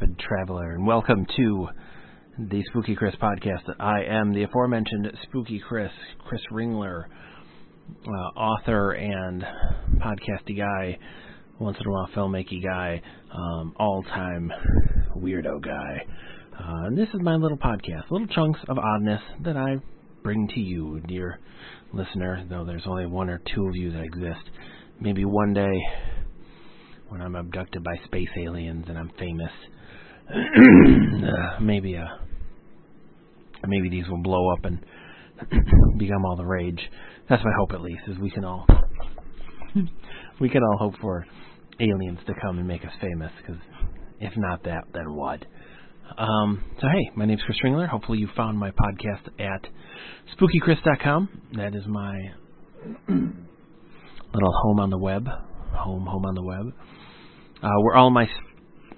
intrepid traveler, and welcome to the Spooky Chris podcast. I am the aforementioned Spooky Chris, Chris Ringler, uh, author and podcasty guy, once in a while filmmaking guy, um, all time weirdo guy. Uh, and this is my little podcast, little chunks of oddness that I bring to you, dear listener, though there's only one or two of you that exist. Maybe one day when I'm abducted by space aliens and I'm famous, uh, maybe uh, maybe these will blow up and become all the rage. That's my hope, at least, is we can all we can all hope for aliens to come and make us famous. Because if not that, then what? Um, so hey, my name's Chris Ringler. Hopefully you found my podcast at spookychris.com. That is my little home on the web. Home, home on the web. Uh, where all my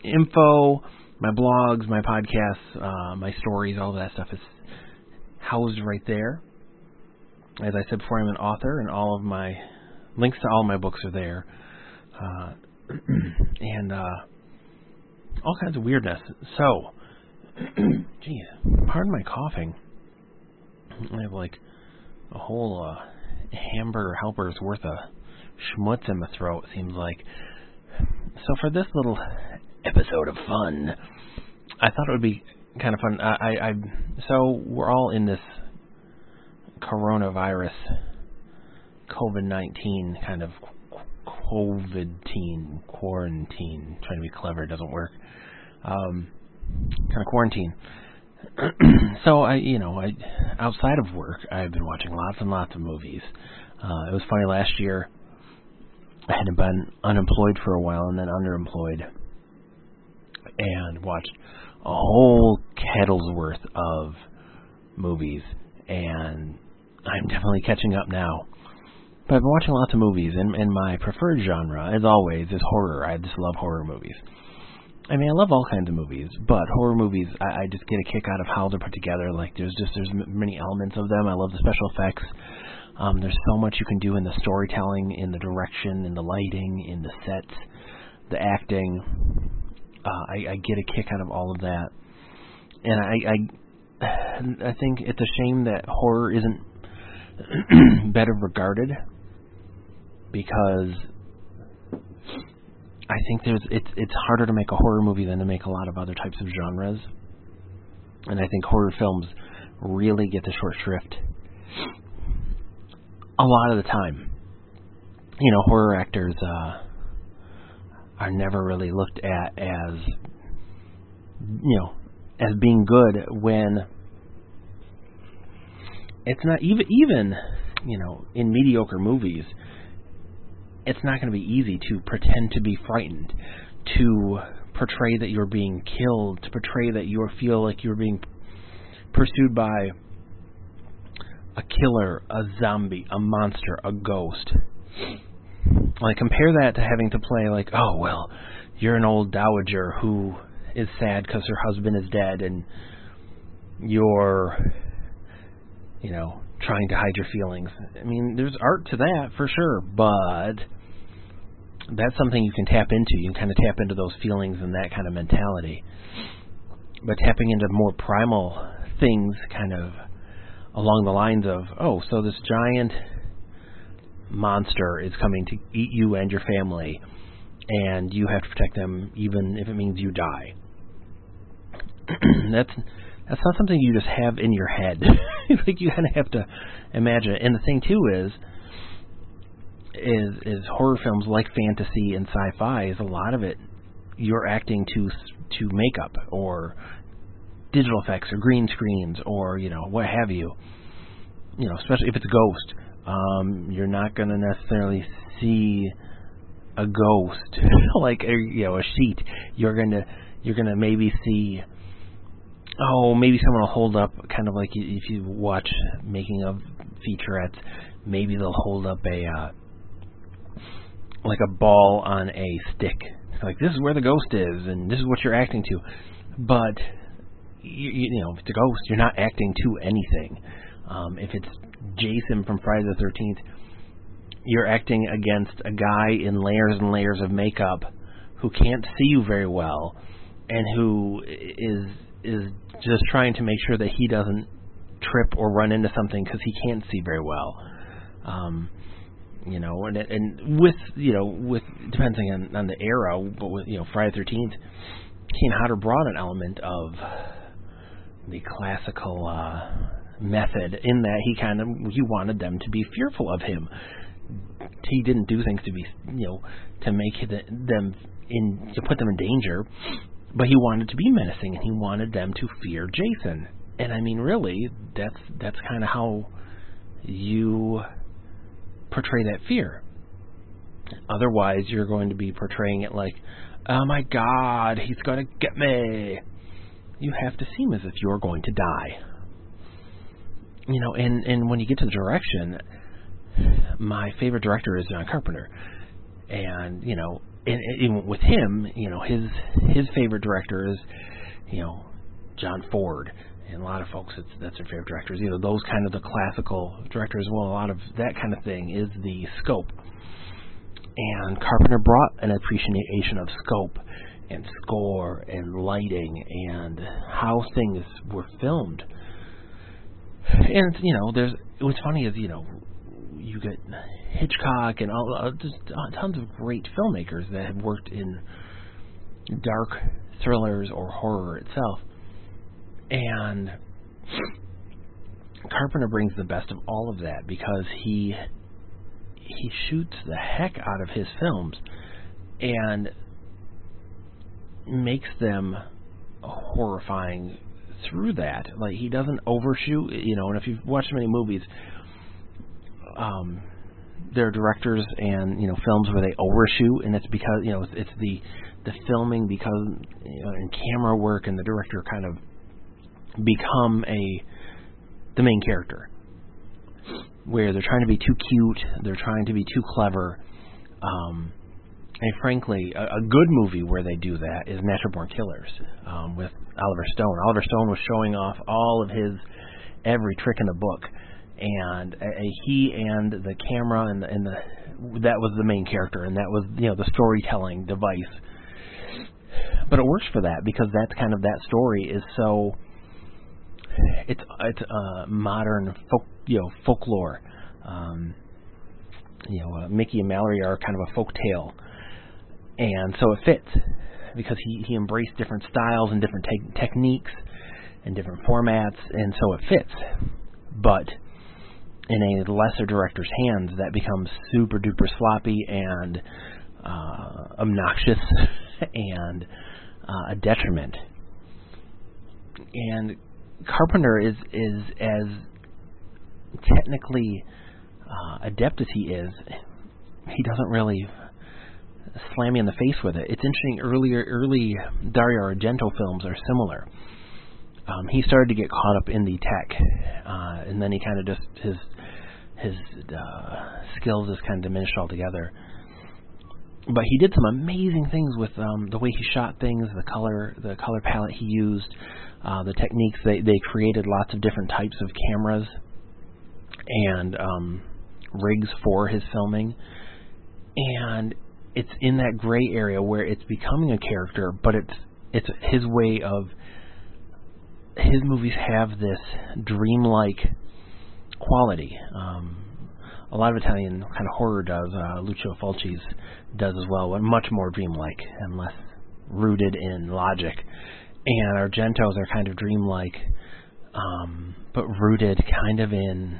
info, my blogs, my podcasts, uh, my stories, all of that stuff is housed right there. As I said before, I'm an author, and all of my links to all my books are there. Uh, and uh, all kinds of weirdness. So, geez, pardon my coughing. I have like a whole uh, hamburger helper's worth of schmutz in my throat. It seems like. So for this little episode of fun, I thought it would be kind of fun. I, I, I so we're all in this coronavirus, COVID nineteen kind of COVID teen quarantine. Trying to be clever doesn't work. Um, kind of quarantine. so I, you know, I outside of work, I've been watching lots and lots of movies. Uh, it was funny last year. I had been unemployed for a while and then underemployed, and watched a whole kettle's worth of movies, and I'm definitely catching up now. But I've been watching lots of movies, and, and my preferred genre, as always, is horror. I just love horror movies. I mean, I love all kinds of movies, but horror movies, I, I just get a kick out of how they're put together. Like, there's just there's many elements of them. I love the special effects. Um, there's so much you can do in the storytelling, in the direction, in the lighting, in the sets, the acting. Uh, I, I get a kick out of all of that, and I, I, I think it's a shame that horror isn't better regarded because I think there's it's it's harder to make a horror movie than to make a lot of other types of genres, and I think horror films really get the short shrift a lot of the time. You know, horror actors uh, are never really looked at as you know as being good when it's not even even you know in mediocre movies it's not going to be easy to pretend to be frightened, to portray that you're being killed, to portray that you feel like you're being pursued by a killer, a zombie, a monster, a ghost. Like compare that to having to play like, oh well, you're an old dowager who is sad because her husband is dead, and you're, you know, trying to hide your feelings. I mean, there's art to that for sure, but that's something you can tap into. You can kind of tap into those feelings and that kind of mentality. But tapping into more primal things, kind of along the lines of, oh, so this giant monster is coming to eat you and your family, and you have to protect them even if it means you die. that's that's not something you just have in your head. like you kind of have to imagine it. And the thing too is, is is horror films like fantasy and sci-fi is a lot of it you're acting to to makeup or digital effects or green screens or you know what have you. You know, especially if it's a ghost, um, you're not going to necessarily see a ghost like a, you know a sheet. You're going to you're going to maybe see oh, maybe someone will hold up, kind of like if you watch making of featurettes, maybe they'll hold up a uh, like a ball on a stick. Like this is where the ghost is, and this is what you're acting to. But you, you know, it's a ghost, you're not acting to anything. Um, if it's Jason from Friday the Thirteenth, you're acting against a guy in layers and layers of makeup who can't see you very well and who is is just trying to make sure that he doesn't trip or run into something because he can't see very well. Um, you know, and and with you know with depending on, on the era, but with you know Friday Thirteenth, Kane Hodder brought an element of the classical uh, method in that he kind of he wanted them to be fearful of him. He didn't do things to be you know to make them in to put them in danger, but he wanted to be menacing and he wanted them to fear Jason. And I mean, really, that's that's kind of how you portray that fear. Otherwise, you're going to be portraying it like, oh my God, he's going to get me. You have to seem as if you're going to die. You know, and and when you get to the direction, my favorite director is John Carpenter, and you know, and, and with him, you know, his his favorite director is, you know, John Ford, and a lot of folks, it's, that's their favorite directors. You know, those kind of the classical directors. Well, a lot of that kind of thing is the scope. And Carpenter brought an appreciation of scope and score and lighting and how things were filmed. And you know, there's what's funny is you know you get Hitchcock and all uh, just uh, tons of great filmmakers that have worked in dark thrillers or horror itself. And Carpenter brings the best of all of that because he he shoots the heck out of his films and makes them horrifying through that. Like he doesn't overshoot, you know. And if you've watched many movies, um, there are directors and you know films where they overshoot, and it's because you know it's, it's the the filming because you know, and camera work and the director kind of become a the main character, where they're trying to be too cute, they're trying to be too clever. Um, and frankly, a, a good movie where they do that is Natural Born Killers um, with Oliver Stone. Oliver Stone was showing off all of his every trick in the book, and uh, he and the camera and the, and the that was the main character, and that was you know the storytelling device. But it works for that because that's kind of that story is so it's it's uh, modern folk you know folklore. Um, you know, uh, Mickey and Mallory are kind of a folk tale, and so it fits because he he embraced different styles and different te- techniques and different formats, and so it fits. But in a lesser director's hands, that becomes super duper sloppy and uh, obnoxious and uh, a detriment. And Carpenter is is as technically uh, adept as he is, he doesn't really slam you in the face with it. It's interesting. Earlier, early Dario Argento films are similar. Um, he started to get caught up in the tech, uh, and then he kind of just his his uh, skills just kind of diminished altogether. But he did some amazing things with um, the way he shot things, the color, the color palette he used, uh, the techniques. They they created lots of different types of cameras and um, rigs for his filming, and it's in that gray area where it's becoming a character, but it's it's his way of his movies have this dreamlike quality. Um, a lot of Italian kind of horror does. Uh, Lucio Fulci's does as well, but much more dreamlike and less rooted in logic and Argentos are kind of dreamlike, um, but rooted kind of in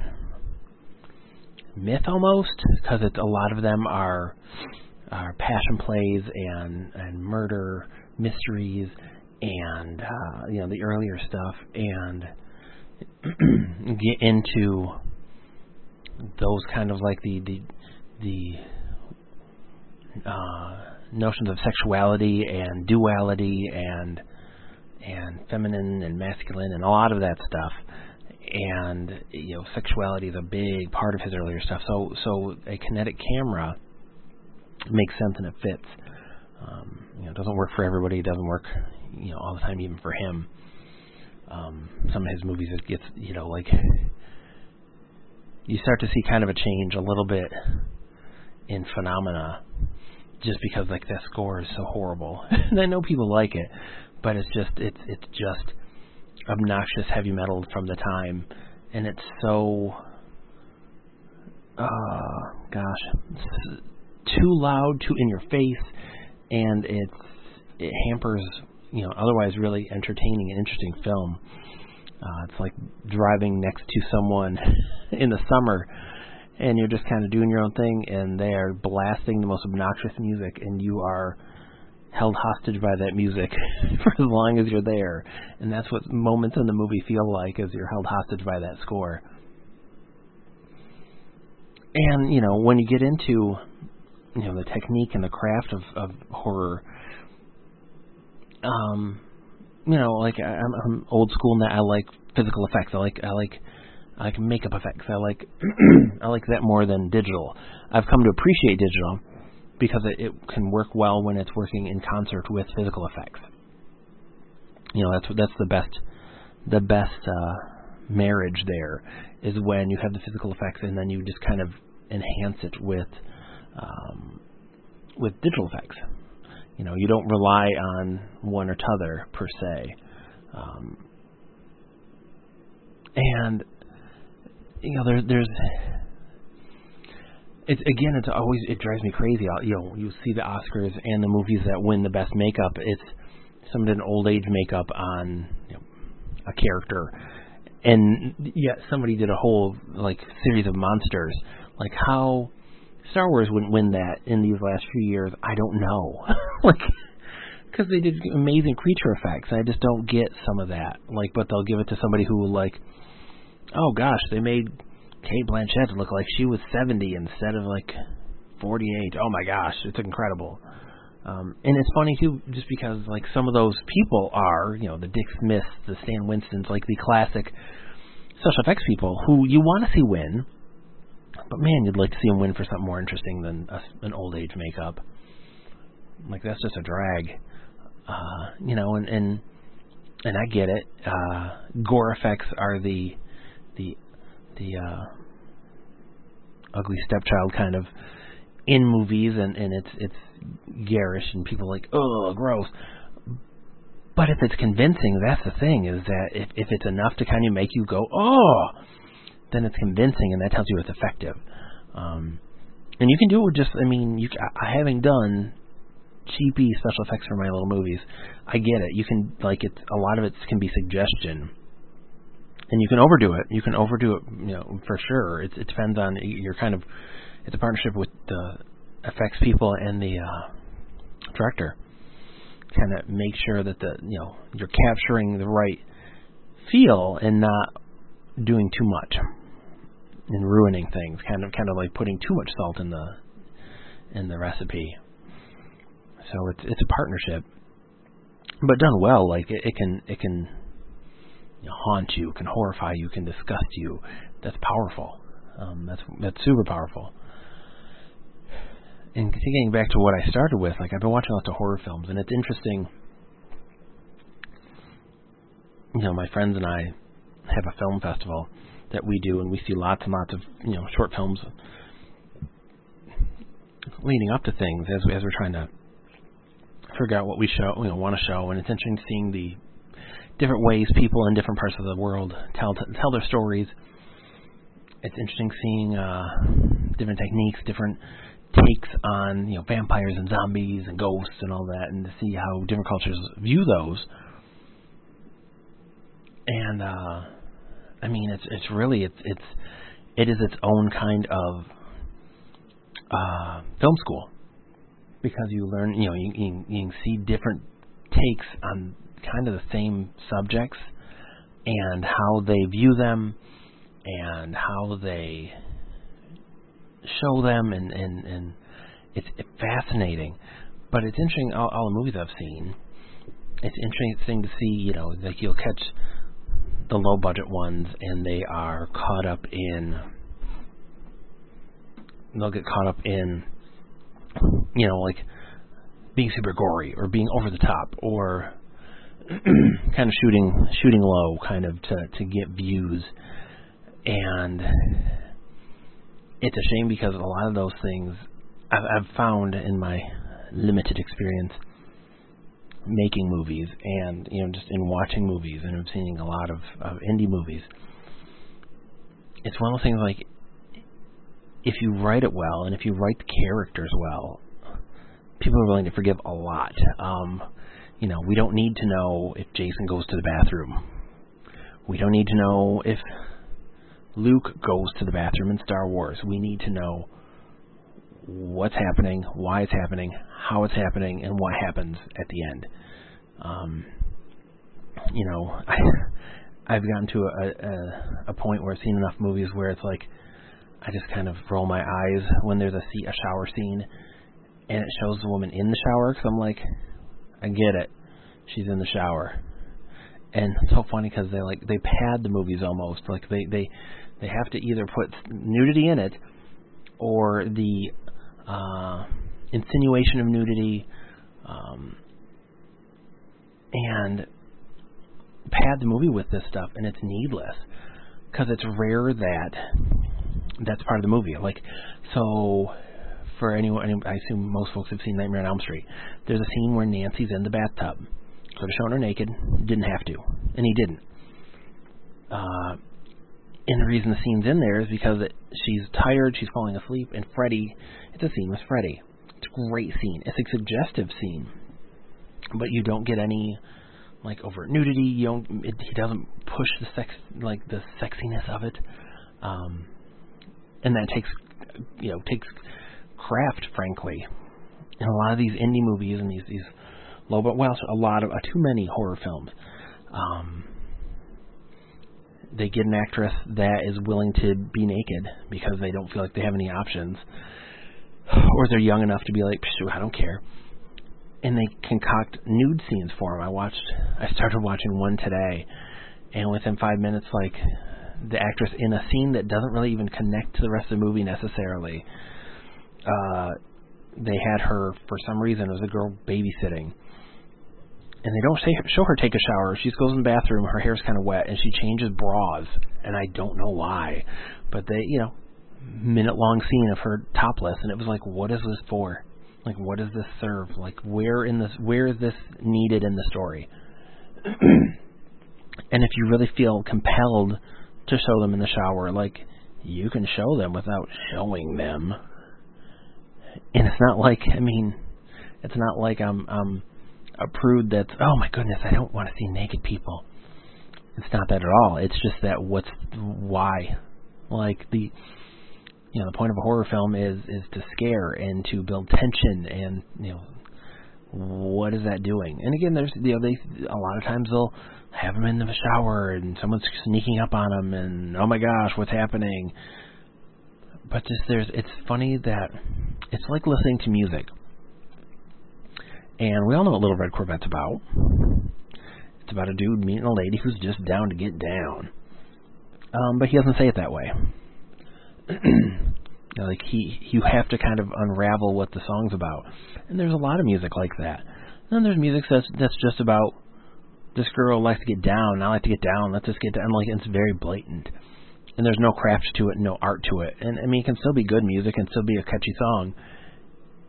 myth almost, because a lot of them are are passion plays and and murder mysteries and uh, you know the earlier stuff and get into those kind of like the the the uh, notions of sexuality and duality and and feminine and masculine and a lot of that stuff. And you know, sexuality is a big part of his earlier stuff. So so a kinetic camera makes sense and it fits. Um, you know, it doesn't work for everybody. It doesn't work, you know, all the time, even for him. Um, some of his movies, it gets, you know, like you start to see kind of a change a little bit in phenomena, just because like that score is so horrible. and I know people like it, but it's just it's it's just obnoxious heavy metal from the time, and it's so uh gosh, too loud, too in your face, and it's it hampers you know otherwise really entertaining and interesting film. Uh, it's like driving next to someone in the summer, and you're just kind of doing your own thing, and they are blasting the most obnoxious music, and you are held hostage by that music for as long as you're there. And that's what moments in the movie feel like, as you're held hostage by that score. And you know, when you get into you know the technique and the craft of, of horror, um, you know, like I'm, I'm old school in that I like physical effects. I like I like I like makeup effects. I like I like that more than digital. I've come to appreciate digital because it, it can work well when it's working in concert with physical effects. You know, that's that's the best the best uh, marriage there is when you have the physical effects and then you just kind of enhance it with um, with digital effects. You know, you don't rely on one or t'other per se. Um, and you know, there, there's it's again, it's always it drives me crazy. You know, you see the Oscars and the movies that win the best makeup. It's some of an old age makeup on you know, a character, and yet somebody did a whole like series of monsters. Like how Star Wars wouldn't win that in these last few years, I don't know. like because they did amazing creature effects. I just don't get some of that. Like, but they'll give it to somebody who like, oh gosh, they made Cate Blanchett look like she was 70 instead of like 48. Oh my gosh, it's incredible. Um, and it's funny too, just because like some of those people are, you know, the Dick Smiths, the Stan Winstons, like the classic special effects people who you want to see win, but man, you'd like to see them win for something more interesting than a, an old age makeup. Like that's just a drag, uh, you know. And and and I get it. Uh, gore effects are the the the uh, ugly stepchild kind of in movies, and and it's it's garish, and people like, oh, gross. But if it's convincing, that's the thing is that if if it's enough to kind of make you go, oh, then it's convincing, and that tells you it's effective. Um, and you can do it with just, I mean, you I, having done cheapy special effects for my little movies, I get it. You can like it's a lot of it can be suggestion and you can overdo it. You can overdo it, you know, for sure. It, it depends on your kind of. It's a partnership with the effects people and the uh, director. Kind of make sure that the you know you're capturing the right feel and not doing too much and ruining things. Kind of kind of like putting too much salt in the in the recipe. So it's it's a partnership, but done well. Like it, it can it can haunt you, can horrify you, can disgust you. That's powerful. Um, that's that's super powerful. And getting back to what I started with, like I've been watching lots of horror films, and it's interesting. You know, my friends and I have a film festival that we do, and we see lots and lots of you know short films leading up to things as as we're trying to figure out what we show, you know, want to show, and it's interesting seeing the different ways people in different parts of the world tell tell their stories. It's interesting seeing uh, different techniques, different takes on you know vampires and zombies and ghosts and all that, and to see how different cultures view those. And uh, I mean, it's it's really it's it's it is its own kind of uh, film school. Because you learn you know you, you, you can see different takes on kind of the same subjects and how they view them and how they show them and and and it's fascinating. But it's interesting all, all the movies I've seen it's interesting to see you know like you'll catch the low budget ones and they are caught up in they'll get caught up in you know like being super gory or being over the top or kind of shooting shooting low, kind of to to get views, and it's a shame because a lot of those things I've, I've found in my limited experience making movies and you know just in watching movies and I'm seeing a lot of, of indie movies. It's one of those things like if you write it well and if you write the characters well, people are willing to forgive a lot. Um, you know, we don't need to know if Jason goes to the bathroom. We don't need to know if Luke goes to the bathroom in Star Wars. We need to know what's happening, why it's happening, how it's happening, and what happens at the end. Um, you know, I, I've gotten to a, a a point where I've seen enough movies where it's like I just kind of roll my eyes when there's a a shower scene and it shows the woman in the shower because I'm like, I get it, she's in the shower, and it's so funny because they like they pad the movies almost. Like they they they have to either put nudity in it or the uh, insinuation of nudity, um, and pad the movie with this stuff, and it's needless because it's rare that that's part of the movie. Like, so for anyone, I assume most folks have seen Nightmare on Elm Street. There's a scene where Nancy's in the bathtub. Could have shown her naked, didn't have to, and he didn't. Uh, and the reason the scene's in there is because it, she's tired, she's falling asleep, and Freddy, it's a scene with Freddy. It's a great scene. It's a suggestive scene, but you don't get any like overt nudity. You don't. It, he doesn't push the sex, like the sexiness of it, um, and that takes, you know, takes craft, frankly. In a lot of these indie movies and these these low, but well, a lot of uh, too many horror films. Um, they get an actress that is willing to be naked because they don't feel like they have any options, or they're young enough to be like, I don't care. And they concoct nude scenes for them. I watched, I started watching one today, and within five minutes, like the actress in a scene that doesn't really even connect to the rest of the movie necessarily, uh, they had her for some reason. Was a girl babysitting and they don't say, show her take a shower. She goes in the bathroom, her hair's kind of wet, and she changes bras, and I don't know why, but they, you know, minute long scene of her topless, and it was like, what is this for? Like, what does this serve? Like, where in this, where is this needed in the story? and if you really feel compelled to show them in the shower, like, you can show them without showing them. And it's not like, I mean, it's not like I'm, I'm a prude that's oh my goodness, I don't want to see naked people. It's not that at all. It's just that what's why, like the you know the point of a horror film is is to scare and to build tension and you know what is that doing? And again, there's you know they a lot of times they'll have them in the shower and someone's sneaking up on them and oh my gosh, what's happening? But just there's it's funny that it's like listening to music. And we all know what Little Red Corvette's about. It's about a dude meeting a lady who's just down to get down. Um, but he doesn't say it that way. like he, you have to kind of unravel what the song's about. And there's a lot of music like that. And then there's music that's that's just about this girl likes to get down, I like to get down, let's just get down. Like it's very blatant, and there's no craft to it, no art to it. And I mean, it can still be good music and still be a catchy song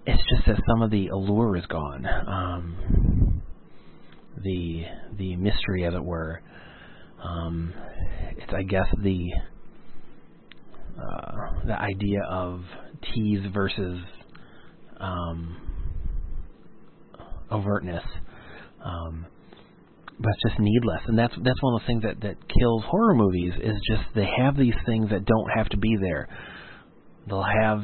it's just that some of the allure is gone. Um, the the mystery, as it were. Um, it's I guess the uh, the idea of tease versus um, overtness. Um, but it's just needless, and that's that's one of the things that that kills horror movies is just they have these things that don't have to be there. They'll have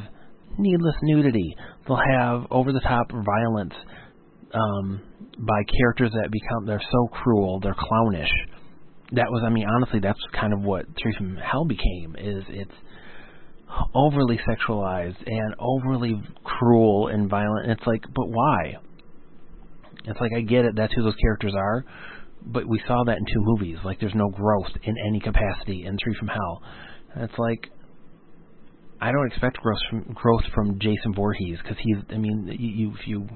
needless nudity. They'll have over the top violence um, by characters that become they're so cruel, they're clownish. That was, I mean, honestly, that's kind of what Three from Hell became. Is it's overly sexualized and overly cruel and violent. And it's like, but why? It's like I get it. That's who those characters are, but we saw that in two movies. Like, there's no growth in any capacity in Three from Hell. And it's like, I don't expect growth from growth from Jason Voorhees because he's. I mean, you, you if you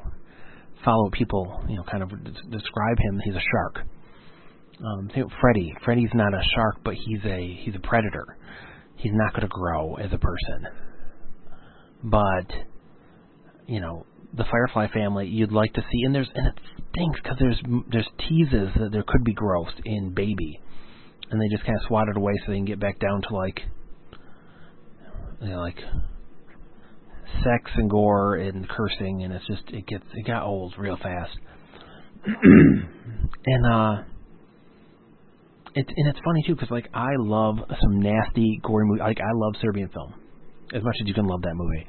follow people, you know, kind of describe him, he's a shark. Um, think Freddy. Freddy's not a shark, but he's a he's a predator. He's not going to grow as a person. But you know, the Firefly family you'd like to see, and there's and it stinks because there's there's teases that there could be growth in Baby, and they just kind of swat it away so they can get back down to like, you know, like sex and gore and cursing, and it's just it gets it got old real fast. and uh, it's and it's funny too because like I love some nasty gory movie. Like I love Serbian film as much as you can love that movie.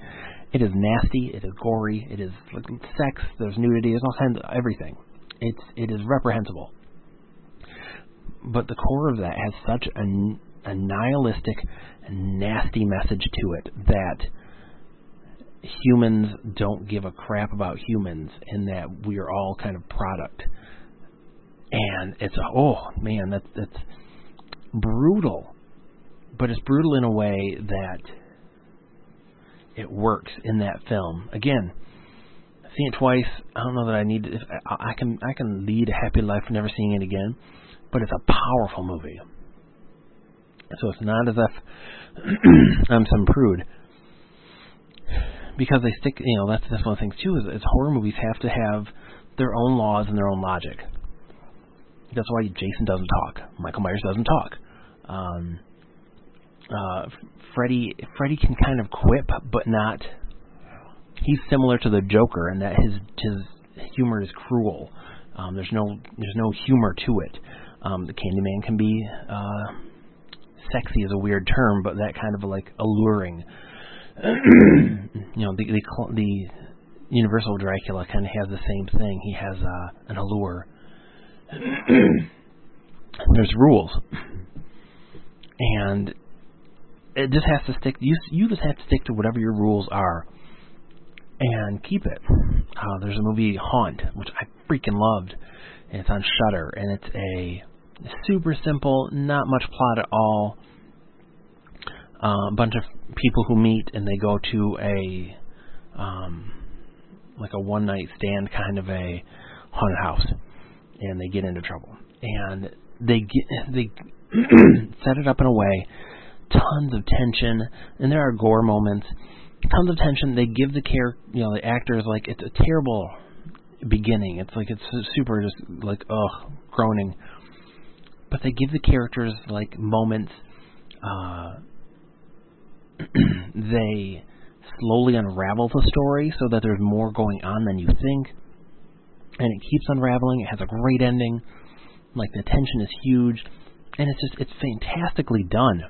It is nasty. It is gory. It is like sex. There's nudity. There's all kinds of everything. It's it is reprehensible. But the core of that has such a, a nihilistic, nasty message to it that humans don't give a crap about humans and that we are all kind of product. And it's a, oh man, that's that's brutal. But it's brutal in a way that it works in that film. Again, seeing it twice, I don't know that I need. To, I, I can I can lead a happy life never seeing it again, but it's a powerful movie. So it's not as if I'm some prude because they stick. You know, that's that's one of the things too. Is, is horror movies have to have their own laws and their own logic. That's why Jason doesn't talk. Michael Myers doesn't talk. Um, uh, Freddy Freddy can kind of quip, but not. He's similar to the Joker in that his his humor is cruel. Um, there's no there's no humor to it. Um, the Candyman can be uh, sexy is a weird term, but that kind of like alluring you know, the the, the Universal Dracula kind of has the same thing. He has uh, an allure. There's rules, and it just has to stick. You you just have to stick to whatever your rules are, and keep it. Uh, there's a movie Haunt, which I freaking loved, and it's on Shudder, and it's a super simple, not much plot at all a bunch of people who meet and they go to a um, like a one night stand kind of a haunted house, and they get into trouble, and they get they set it up in a way, tons of tension, and there are gore moments, tons of tension. They give the care, you know, the actors like it's a terrible beginning. It's like it's super just like ugh groaning, but they give the characters like moments. Uh, they slowly unravel the story so that there's more going on than you think. And it keeps unraveling. It has a great ending. Like the tension is huge, and it's just it's fantastically done.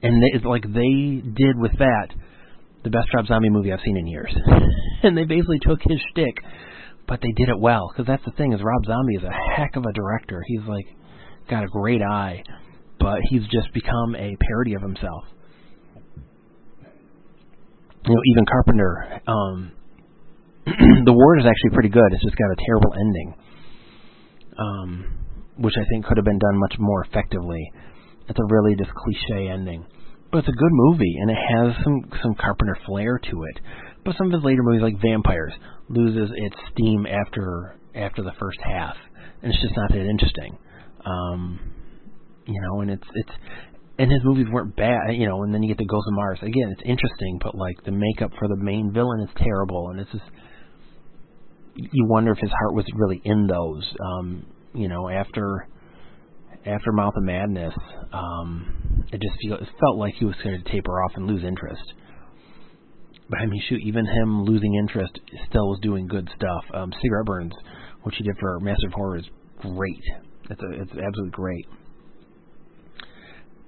And they, it's like they did with that the best Rob Zombie movie I've seen in years. and they basically took his shtick, but they did it well. Because that's the thing is Rob Zombie is a heck of a director. He's like got a great eye, but he's just become a parody of himself you know, even Carpenter, um, the Ward is actually pretty good. It's just got a terrible ending, um, which I think could have been done much more effectively. It's a really just cliche ending, but it's a good movie and it has some some Carpenter flair to it. But some of his later movies, like Vampires, loses its steam after after the first half, and it's just not that interesting. Um, you know, and it's it's and his movies weren't bad, you know. And then you get the Ghost of Mars. Again, it's interesting, but like the makeup for the main villain is terrible, and it's just you wonder if his heart was really in those. Um, you know, after after Mouth of Madness, um, it just feel, it felt like he was going to taper off and lose interest. But I mean, shoot, even him losing interest still was doing good stuff. Um, Cigarette Burns, which he did for of Horror, is great. It's a, it's absolutely great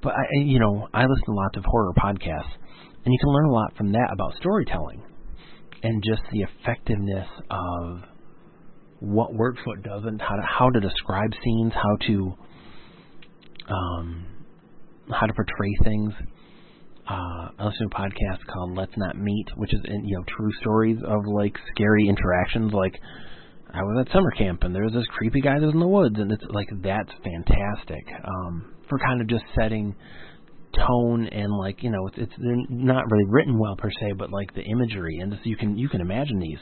but I, you know, I listen to lots of horror podcasts, and you can learn a lot from that about storytelling and just the effectiveness of what works, what doesn't, how to how to describe scenes, how to um, how to portray things. Uh, I listen to a podcast called Let's Not Meet, which is you know true stories of like scary interactions. Like I was at summer camp and there's this creepy guy that's in the woods, and it's like that's fantastic. Um, for kind of just setting tone and like you know it's, it's they're not really written well per se, but like the imagery and this, you can you can imagine these.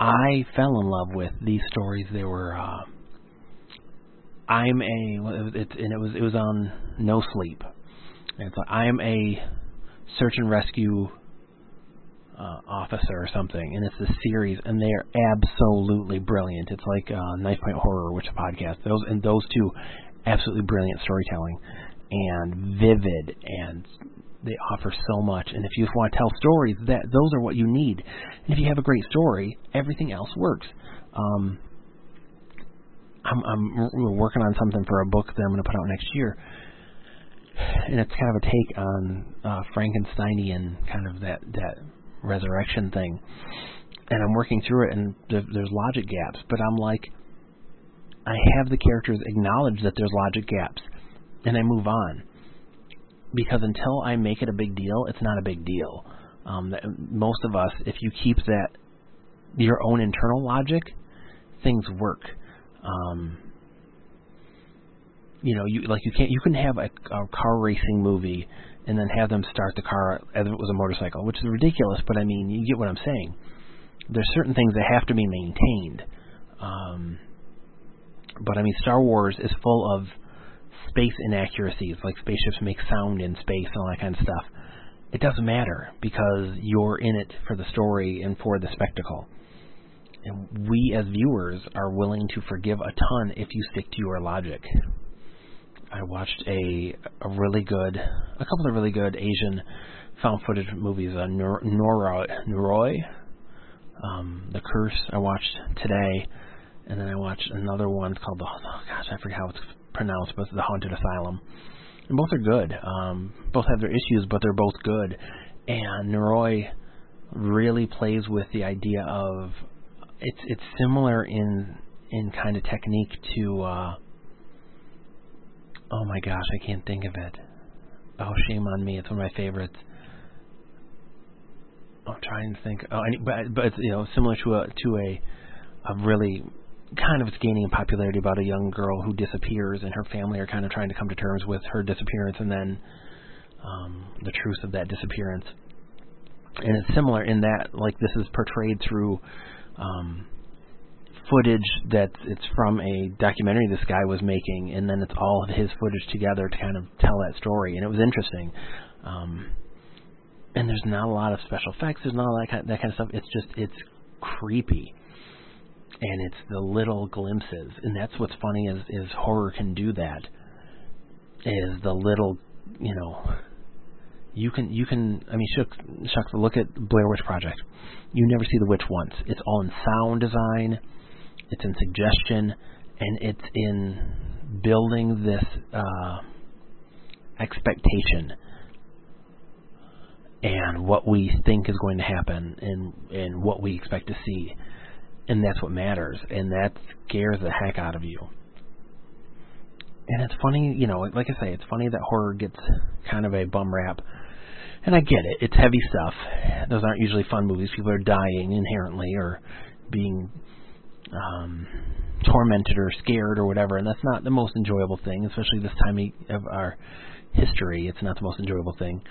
I fell in love with these stories. They were. Uh, I'm a it's and it was it was on No Sleep. And it's like I'm a search and rescue uh, officer or something, and it's a series, and they are absolutely brilliant. It's like uh, Knifepoint Horror, which is a podcast. Those and those two, absolutely brilliant storytelling, and vivid, and they offer so much. And if you want to tell stories, that those are what you need. And if you have a great story, everything else works. Um, I'm, I'm working on something for a book that I'm going to put out next year, and it's kind of a take on uh, Frankensteinian kind of that that resurrection thing. And I'm working through it, and there's logic gaps, but I'm like, I have the characters acknowledge that there's logic gaps, and I move on. Because until I make it a big deal, it's not a big deal. Um, most of us, if you keep that your own internal logic, things work. Um, you know, you like you can't you can have a, a car racing movie and then have them start the car as if it was a motorcycle, which is ridiculous. But I mean, you get what I'm saying. There's certain things that have to be maintained. Um, but I mean, Star Wars is full of space inaccuracies, like spaceships make sound in space and all that kind of stuff. It doesn't matter because you're in it for the story and for the spectacle. And we as viewers are willing to forgive a ton if you stick to your logic. I watched a a really good, a couple of really good Asian found footage movies. Uh, Nor- Noroi, Noroi, um, The Curse. I watched today, and then I watched another one called the. Oh gosh, I forget how it's pronounced, but The Haunted Asylum. And both are good. Um, both have their issues, but they're both good. And Noroi really plays with the idea of it's it's similar in in kind of technique to. Uh, Oh my gosh, I can't think of it. Oh, shame on me. It's one of my favorites. I'm trying to think. Oh, but but it's you know similar to a to a a really kind of it's gaining in popularity about a young girl who disappears and her family are kind of trying to come to terms with her disappearance and then um, the truth of that disappearance. And it's similar in that like this is portrayed through um, footage that it's from a documentary this guy was making, and then it's all of his footage together to kind of tell that story, and it was interesting. Um, and there's not a lot of special effects. There's not all that kind, that kind of stuff. It's just it's creepy, and it's the little glimpses, and that's what's funny is is horror can do that. Is the little, you know, you can you can I mean shucks, shucks look at Blair Witch Project. You never see the witch once. It's all in sound design it's in suggestion, and it's in building this uh, expectation. And what we think is going to happen and and what we expect to see. And that's what matters and that scares the heck out of you. And it's funny you know like i say it's funny that horror gets kind of a bum rap. And i get it. It's heavy stuff. Those aren't usually fun movies. People are dying inherently or being um, tormented or scared or whatever, and that's not the most enjoyable thing, especially this time of our history. It's not the most enjoyable thing.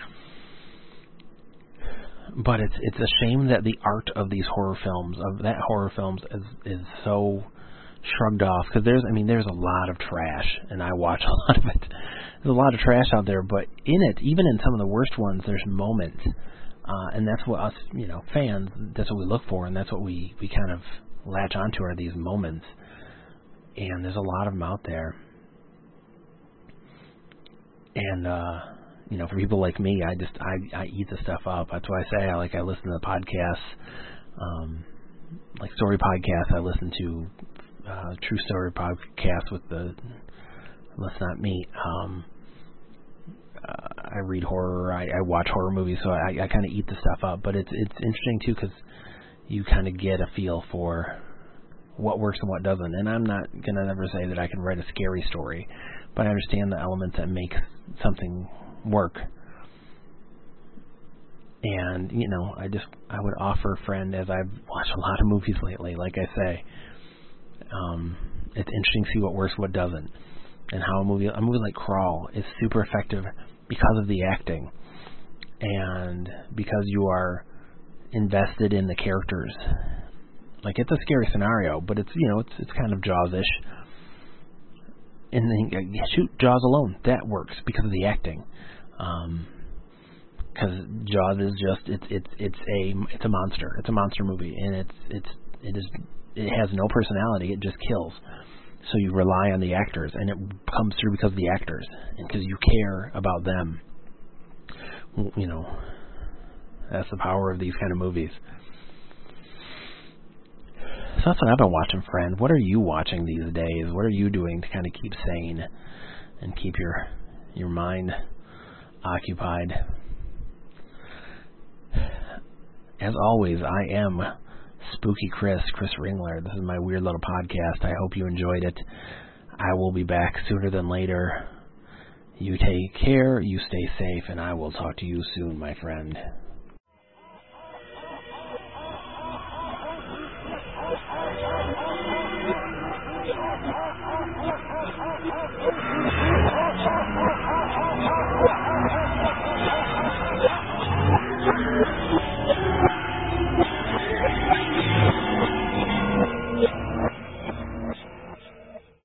But it's it's a shame that the art of these horror films, of that horror films, is is so shrugged off because there's I mean there's a lot of trash and I watch a lot of it. There's a lot of trash out there, but in it, even in some of the worst ones, there's moments, uh, and that's what us you know fans that's what we look for, and that's what we we kind of latch onto are these moments, and there's a lot of them out there. And uh, you know, for people like me, I just I I eat the stuff up. That's why I say I like I listen to the podcasts, um, like story podcasts. I listen to uh, true story podcasts with the Let's Not Meet. Um, uh, I read horror. I, I watch horror movies, so I, I kind of eat the stuff up. But it's it's interesting too because you kind of get a feel for what works and what doesn't. And I'm not going to ever say that I can write a scary story, but I understand the elements that make something work. And, you know, I just, I would offer a friend, as I've watched a lot of movies lately, like I say, um, it's interesting to see what works, what doesn't. And how a movie, a movie like Crawl is super effective because of the acting. And because you are invested in the characters. Like it's a scary scenario, but it's you know it's it's kind of Jaws-ish. And then shoot Jaws alone that works because of the acting. Um, because Jaws is just it's it's it's a it's a monster. It's a monster movie, and it's it's it is it has no personality. It just kills. So you rely on the actors, and it comes through because of the actors, because you care about them. You know, that's the power of these kind of movies. So that's what I've been watching, friend. What are you watching these days? What are you doing to kind of keep sane and keep your your mind occupied? As always, I am Spooky Chris, Chris Ringler. This is my weird little podcast. I hope you enjoyed it. I will be back sooner than later. You take care, you stay safe, and I will talk to you soon, my friend.